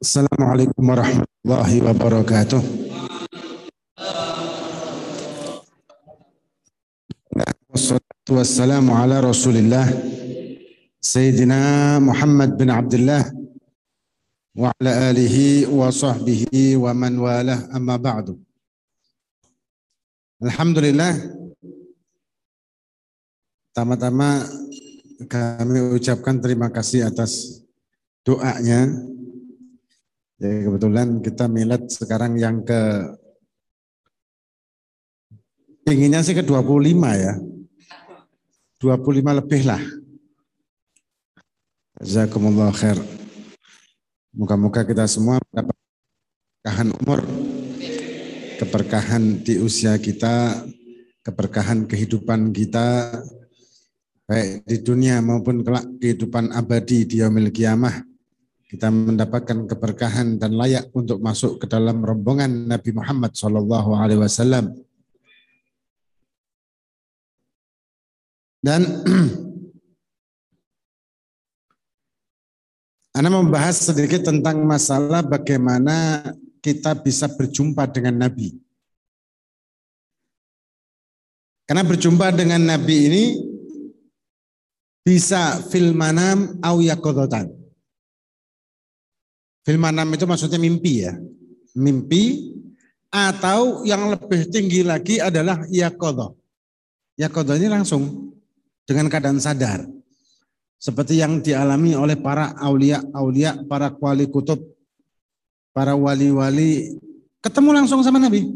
Assalamualaikum warahmatullahi wabarakatuh. Wassalatu wassalamu ala rasulillah Sayyidina Muhammad bin Abdullah wa ala alihi wa sahbihi wa man walah amma ba'du. Alhamdulillah Tama-tama kami ucapkan terima kasih atas doanya Ya, kebetulan kita milad sekarang yang ke inginnya sih ke 25 ya. 25 lebih lah. Jazakumullah khair. Moga-moga kita semua mendapat keberkahan umur, keberkahan di usia kita, keberkahan kehidupan kita, baik di dunia maupun kelak kehidupan abadi di yaumil kiamah kita mendapatkan keberkahan dan layak untuk masuk ke dalam rombongan Nabi Muhammad Sallallahu Alaihi Wasallam. Dan Anda membahas sedikit tentang masalah bagaimana kita bisa berjumpa dengan Nabi. Karena berjumpa dengan Nabi ini bisa fil manam au yakodotan Film manam itu maksudnya mimpi ya. Mimpi atau yang lebih tinggi lagi adalah yakodo. Yakodo ini langsung dengan keadaan sadar. Seperti yang dialami oleh para aulia-aulia, para wali kutub, para wali-wali ketemu langsung sama Nabi.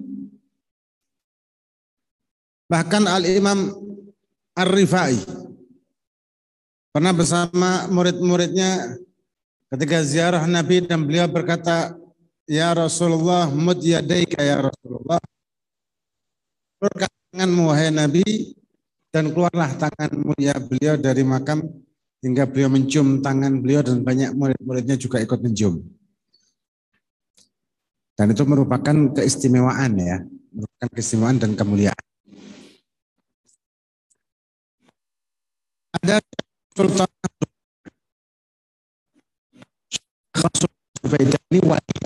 Bahkan Al-Imam Ar-Rifai pernah bersama murid-muridnya Ketika ziarah Nabi dan beliau berkata, Ya Rasulullah, mud yadaika ya Rasulullah. Keluarkan tanganmu, wahai Nabi, dan keluarlah tanganmu ya beliau dari makam hingga beliau mencium tangan beliau dan banyak murid-muridnya juga ikut mencium. Dan itu merupakan keistimewaan ya, merupakan keistimewaan dan kemuliaan. Ada Sultan Rasul Zubaidah ini wali.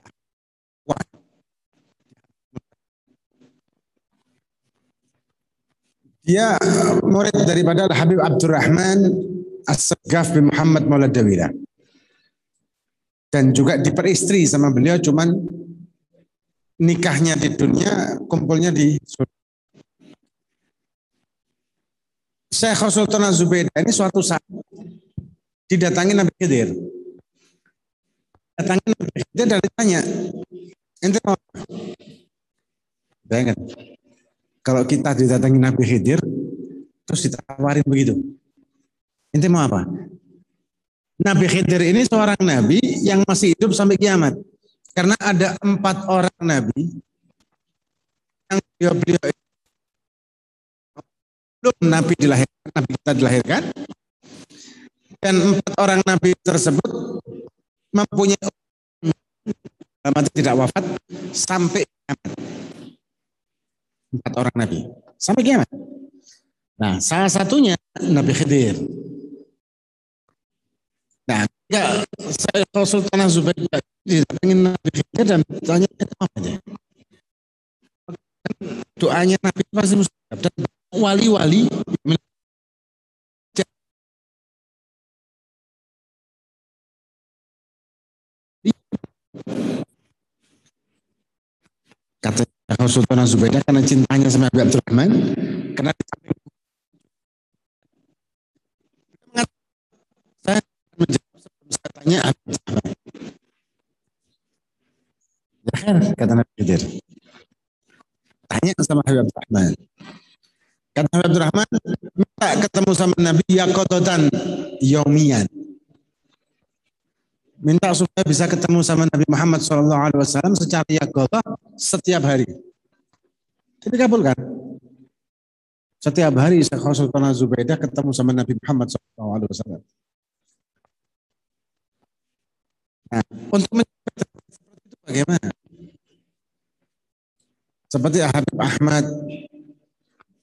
Dia murid daripada Habib Abdurrahman As-Sagaf bin Muhammad Maulad Dawira. Dan juga diperistri sama beliau cuman nikahnya di dunia, kumpulnya di surga. Syekh Sultan Zubaidah ini suatu saat didatangi Nabi Khidir datangin dia dan ditanya. Ente mau bayangkan kalau kita didatangi Nabi Khidir terus ditawarin begitu. Ente mau apa? Nabi Khidir ini seorang nabi yang masih hidup sampai kiamat. Karena ada empat orang nabi yang beliau-beliau belum nabi dilahirkan nabi kita dilahirkan. Dan empat orang nabi tersebut mempunyai mati tidak wafat sampai kiamat. Empat orang Nabi. Sampai kiamat. Nah, salah satunya Nabi Khidir. Nah, ya, saya Sultan Zubair ingin Nabi Khidir dan tanya itu apa aja. Doanya Nabi pasti mustajab dan wali-wali Kata Sultan Zubaidah karena cintanya sama Abi Abdurrahman, karena saya menjawab sebelum saya tanya Abi Abdurrahman. Ya kata Nabi Khidir. Tanya sama Habib Abdurrahman. Kata Habib Abdurrahman, minta ketemu sama Nabi Yakototan Yomian minta supaya bisa ketemu sama Nabi Muhammad SAW secara yakolah setiap hari. Jadi kabulkan. Setiap hari Syekh Sultan Zubaidah ketemu sama Nabi Muhammad SAW. Nah, untuk seperti itu bagaimana? Seperti Habib Ahmad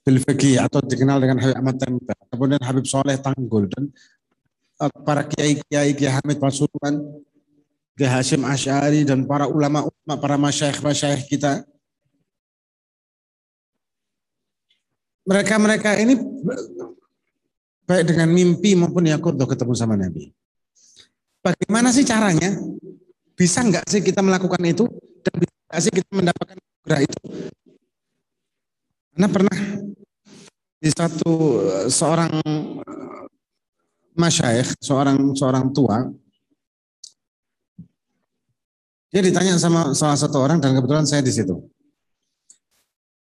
bil atau dikenal dengan Habib Ahmad Tempe, kemudian Habib Soleh Tanggul dan para kiai-kiai Kiai Hamid Pasuruan Ki Hashim Asy'ari dan para ulama-ulama, para masyayikh-masyayikh kita. Mereka-mereka ini baik dengan mimpi maupun yakudah ketemu sama Nabi. Bagaimana sih caranya? Bisa nggak sih kita melakukan itu? Dan bisa nggak sih kita mendapatkan gerak itu? Karena pernah di satu seorang masyayikh, seorang seorang tua, dia ditanya sama salah satu orang dan kebetulan saya di situ.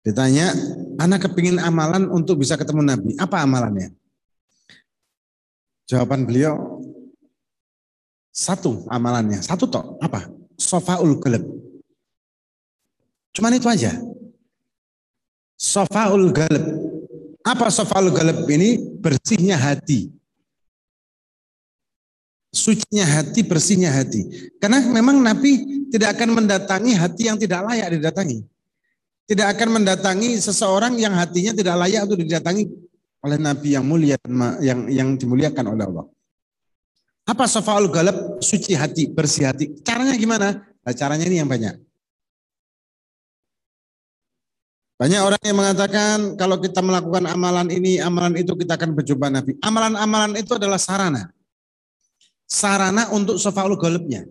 Ditanya, anak kepingin amalan untuk bisa ketemu Nabi. Apa amalannya? Jawaban beliau, satu amalannya. Satu toh, apa? Sofaul galib. Cuman itu aja. Sofaul galib. Apa sofaul galib ini? Bersihnya hati sucinya hati, bersihnya hati. Karena memang Nabi tidak akan mendatangi hati yang tidak layak didatangi. Tidak akan mendatangi seseorang yang hatinya tidak layak untuk didatangi oleh Nabi yang mulia yang yang dimuliakan oleh Allah. Apa sofaul galab suci hati, bersih hati. Caranya gimana? Nah, caranya ini yang banyak. Banyak orang yang mengatakan kalau kita melakukan amalan ini, amalan itu kita akan berjumpa Nabi. Amalan-amalan itu adalah sarana sarana untuk sofaul golubnya.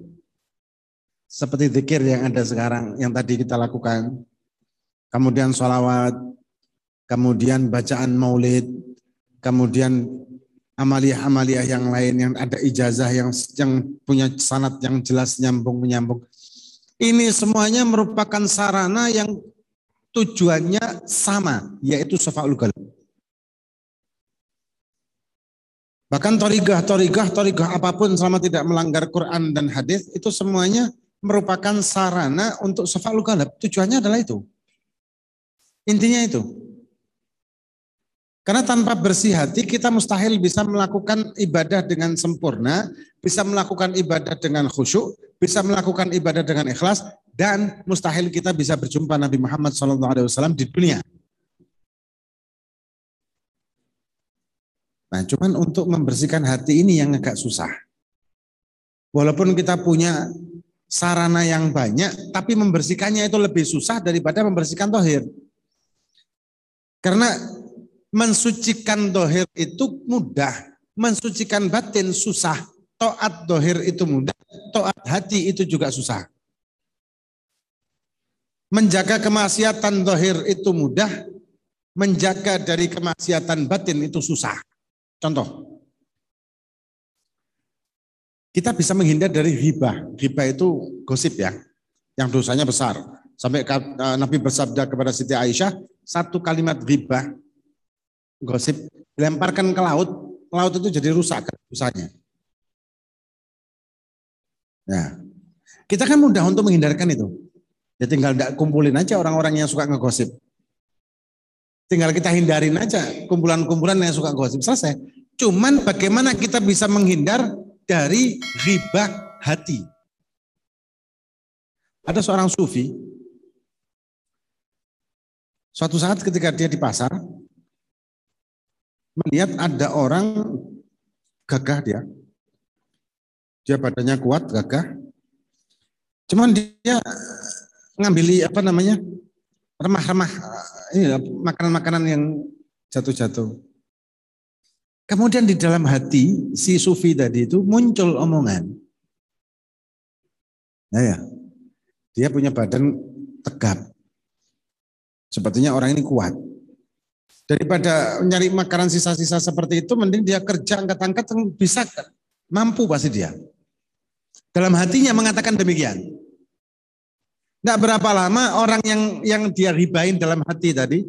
Seperti zikir yang ada sekarang, yang tadi kita lakukan. Kemudian sholawat, kemudian bacaan maulid, kemudian amaliah-amaliah yang lain yang ada ijazah yang yang punya sanat yang jelas nyambung menyambung. Ini semuanya merupakan sarana yang tujuannya sama, yaitu sofaul golub. Bahkan torigah, torigah, torigah apa pun selama tidak melanggar Quran dan hadis itu semuanya merupakan sarana untuk safa'ul galab. Tujuannya adalah itu. Intinya itu. Karena tanpa bersih hati kita mustahil bisa melakukan ibadah dengan sempurna, bisa melakukan ibadah dengan khusyuk, bisa melakukan ibadah dengan ikhlas, dan mustahil kita bisa berjumpa Nabi Muhammad SAW di dunia. Nah, cuman untuk membersihkan hati ini yang agak susah. Walaupun kita punya sarana yang banyak, tapi membersihkannya itu lebih susah daripada membersihkan tohir. Karena mensucikan dohir itu mudah, mensucikan batin susah. Toat dohir itu mudah, toat hati itu juga susah. Menjaga kemaksiatan dohir itu mudah, menjaga dari kemaksiatan batin itu susah. Contoh, kita bisa menghindar dari hibah. Hibah itu gosip ya, yang dosanya besar. Sampai eh, Nabi bersabda kepada Siti Aisyah, satu kalimat hibah, gosip, dilemparkan ke laut, laut itu jadi rusak dosanya. Ya, kita kan mudah untuk menghindarkan itu. Ya tinggal kumpulin aja orang-orang yang suka ngegosip. Tinggal kita hindarin aja kumpulan-kumpulan yang suka gosip. Selesai. Cuman bagaimana kita bisa menghindar dari riba hati. Ada seorang sufi, suatu saat ketika dia di pasar, melihat ada orang gagah dia. Dia badannya kuat, gagah. Cuman dia ngambil apa namanya remah-remah ini makanan-makanan yang jatuh-jatuh. Kemudian di dalam hati si sufi tadi itu muncul omongan. Nah ya, dia punya badan tegap. Sepertinya orang ini kuat. Daripada nyari makanan sisa-sisa seperti itu, mending dia kerja angkat-angkat bisa mampu pasti dia. Dalam hatinya mengatakan demikian. Tidak berapa lama orang yang yang dia ribain dalam hati tadi,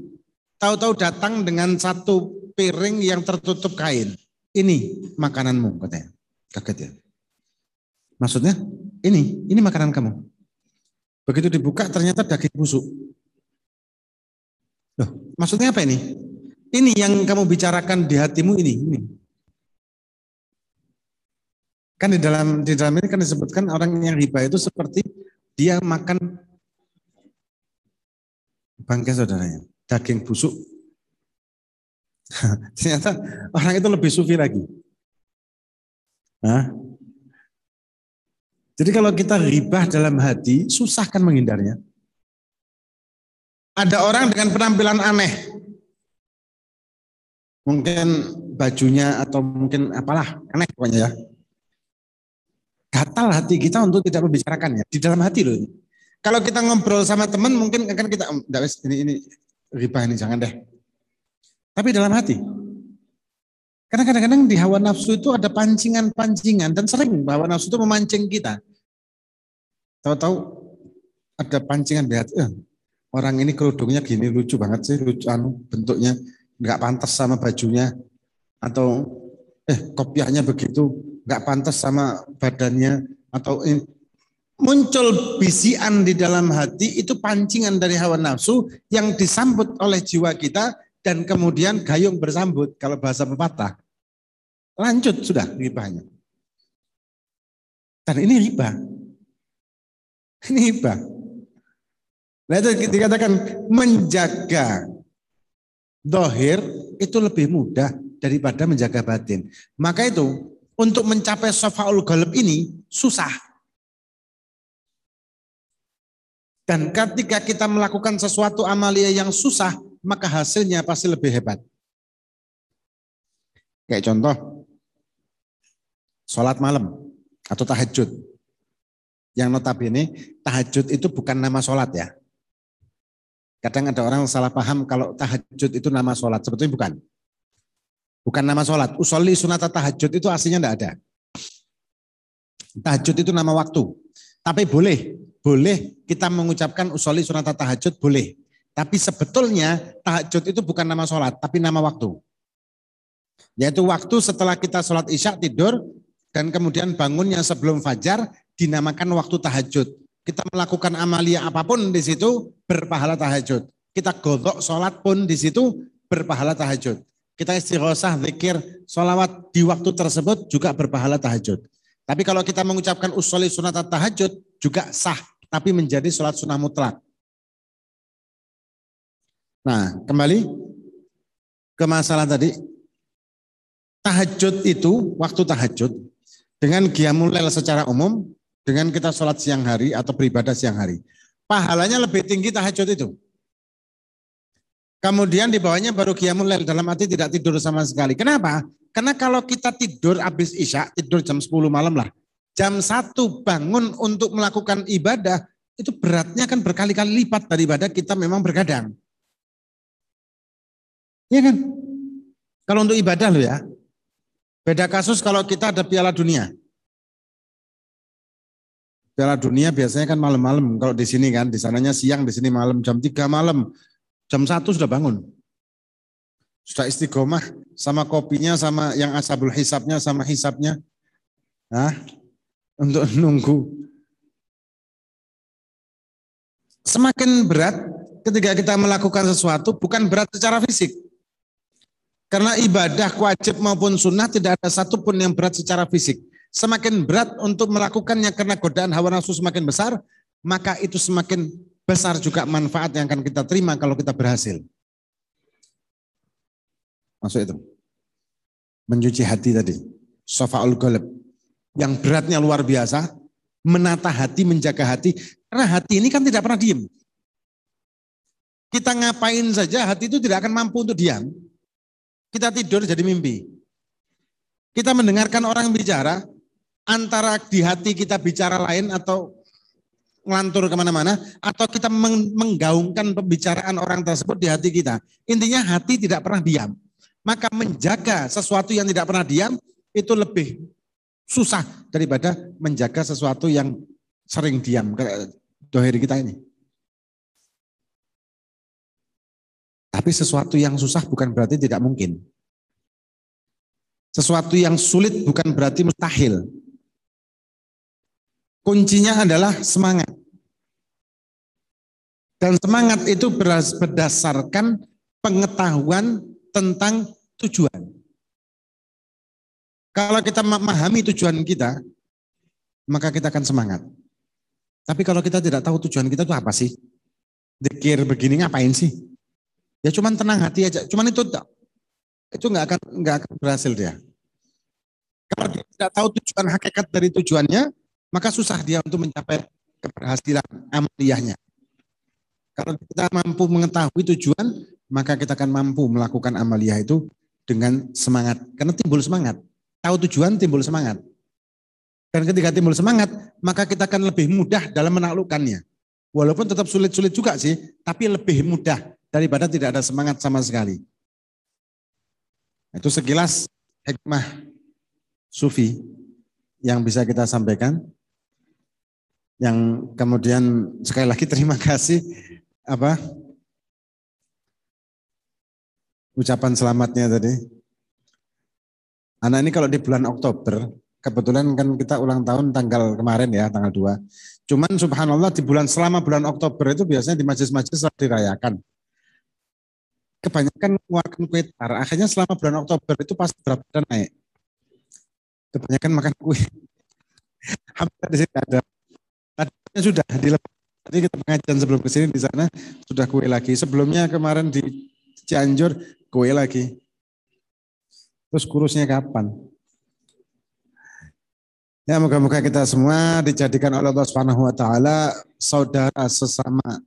tahu-tahu datang dengan satu piring yang tertutup kain. Ini makananmu katanya. Kaget ya. Maksudnya ini, ini makanan kamu. Begitu dibuka ternyata daging busuk. Loh, maksudnya apa ini? Ini yang kamu bicarakan di hatimu ini, ini. Kan di dalam di dalam ini kan disebutkan orang yang riba itu seperti dia makan bangkai saudaranya, daging busuk. Ternyata orang itu lebih sufi lagi. Hah? Jadi kalau kita ribah dalam hati, susah kan menghindarnya. Ada orang dengan penampilan aneh. Mungkin bajunya atau mungkin apalah, aneh pokoknya ya. Gatal hati kita untuk tidak membicarakannya. Di dalam hati loh. Kalau kita ngobrol sama teman mungkin akan kita, ini, ini ribah ini jangan deh. Tapi dalam hati. Karena kadang-kadang di hawa nafsu itu ada pancingan-pancingan dan sering hawa nafsu itu memancing kita. Tahu-tahu ada pancingan di hati, eh, orang ini kerudungnya gini lucu banget sih, lucu anu bentuknya nggak pantas sama bajunya atau eh kopiahnya begitu nggak pantas sama badannya atau ini. Muncul bisian di dalam hati itu pancingan dari hawa nafsu yang disambut oleh jiwa kita dan kemudian gayung bersambut kalau bahasa pepatah lanjut sudah ribanya dan ini riba ini riba Nah itu dikatakan menjaga dohir itu lebih mudah daripada menjaga batin. Maka itu untuk mencapai sofaul goleb ini susah. Dan ketika kita melakukan sesuatu amalia yang susah, maka hasilnya pasti lebih hebat. Kayak contoh, sholat malam atau tahajud. Yang notabene tahajud itu bukan nama sholat ya. Kadang ada orang salah paham kalau tahajud itu nama sholat. Sebetulnya bukan. Bukan nama sholat. Usolli sunata tahajud itu aslinya tidak ada. Tahajud itu nama waktu. Tapi boleh. Boleh kita mengucapkan usolli sunata tahajud boleh. Tapi sebetulnya tahajud itu bukan nama sholat. Tapi nama waktu. Yaitu waktu setelah kita sholat isya tidur. Dan kemudian bangunnya sebelum fajar dinamakan waktu tahajud kita melakukan amalia apa pun di situ berpahala tahajud. Kita godok sholat pun di situ berpahala tahajud. Kita istighosah, zikir, sholawat di waktu tersebut juga berpahala tahajud. Tapi kalau kita mengucapkan usoli sunat tahajud juga sah, tapi menjadi sholat sunnah mutlak. Nah, kembali ke masalah tadi. Tahajud itu, waktu tahajud, dengan qiyamul secara umum, dengan kita sholat siang hari atau beribadah siang hari. Pahalanya lebih tinggi tahajud itu. Kemudian di bawahnya baru qiyamul lail dalam arti tidak tidur sama sekali. Kenapa? Karena kalau kita tidur habis isya, tidur jam 10 malam lah. Jam 1 bangun untuk melakukan ibadah, itu beratnya kan berkali-kali lipat daripada kita memang bergadang. Iya kan? Kalau untuk ibadah loh ya. Beda kasus kalau kita ada piala dunia. Piala Dunia biasanya kan malam-malam. Kalau di sini kan, di sananya siang, di sini malam. Jam 3 malam, jam 1 sudah bangun. Sudah istiqomah sama kopinya, sama yang asabul hisapnya, sama hisapnya. Nah, untuk nunggu. Semakin berat ketika kita melakukan sesuatu, bukan berat secara fisik. Karena ibadah wajib maupun sunnah tidak ada satupun yang berat secara fisik semakin berat untuk melakukannya karena godaan hawa nafsu semakin besar, maka itu semakin besar juga manfaat yang akan kita terima kalau kita berhasil. Masuk itu. Mencuci hati tadi. Sofa'ul goleb. Yang beratnya luar biasa. Menata hati, menjaga hati. Karena hati ini kan tidak pernah diam. Kita ngapain saja hati itu tidak akan mampu untuk diam. Kita tidur jadi mimpi. Kita mendengarkan orang bicara, antara di hati kita bicara lain atau ngelantur ke mana-mana atau kita menggaungkan pembicaraan orang tersebut di hati kita. Intinya hati tidak pernah diam. Maka menjaga sesuatu yang tidak pernah diam itu lebih susah daripada menjaga sesuatu yang sering diam. Dohir kita ini. Tapi sesuatu yang susah bukan berarti tidak mungkin. Sesuatu yang sulit bukan berarti mustahil. Kuncinya adalah semangat. Dan semangat itu berdasarkan pengetahuan tentang tujuan. Kalau kita memahami tujuan kita, maka kita akan semangat. Tapi kalau kita tidak tahu tujuan kita itu apa sih? Dikir begini ngapain sih? Ya cuman tenang hati aja. Cuman itu itu nggak akan nggak akan berhasil dia. Kalau dia tidak tahu tujuan hakikat dari tujuannya, maka susah dia untuk mencapai keberhasilan amaliyahnya. Kalau kita mampu mengetahui tujuan, maka kita akan mampu melakukan amaliyah itu dengan semangat. Karena timbul semangat. Tahu tujuan, timbul semangat. Dan ketika timbul semangat, maka kita akan lebih mudah dalam menaklukkannya. Walaupun tetap sulit-sulit juga sih, tapi lebih mudah daripada tidak ada semangat sama sekali. Itu sekilas hikmah sufi yang bisa kita sampaikan. Yang kemudian sekali lagi terima kasih apa ucapan selamatnya tadi. Anak ini kalau di bulan Oktober, kebetulan kan kita ulang tahun tanggal kemarin ya, tanggal 2. Cuman subhanallah di bulan selama bulan Oktober itu biasanya di majlis-majlis dirayakan. Kebanyakan mengeluarkan kue tar, akhirnya selama bulan Oktober itu pasti berat badan naik. Kebanyakan makan kue. Hampir di sini ada. Tadinya sudah dilepas. Tadi kita pengajian sebelum ke sini di sana sudah kue lagi. Sebelumnya kemarin di Cianjur kue lagi. Terus kurusnya kapan? Ya moga-moga kita semua dijadikan oleh Allah Subhanahu wa taala saudara sesama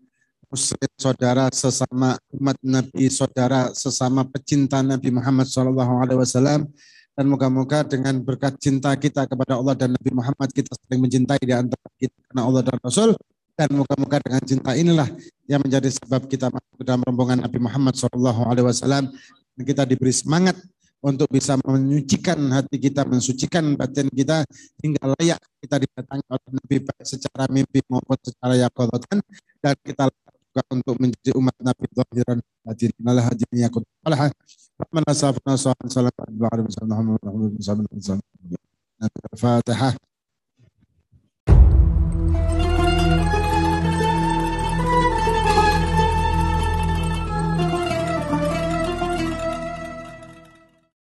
muslim, saudara sesama umat Nabi, saudara sesama pecinta Nabi Muhammad sallallahu alaihi wasallam. Dan moga-moga dengan berkat cinta kita kepada Allah dan Nabi Muhammad kita saling mencintai di antara kita karena Allah dan Rasul. Dan moga-moga dengan cinta inilah yang menjadi sebab kita masuk dalam rombongan Nabi Muhammad sallallahu alaihi kita diberi semangat untuk bisa menyucikan hati kita, mensucikan batin kita hingga layak kita didatangi oleh Nabi baik secara mimpi maupun secara yakolatan dan kita juga untuk menjadi umat Nabi zahiran batin. Nalah hajin yakut. Alah. Rahman asafna salam salam alaihi wa sallam. Fatihah.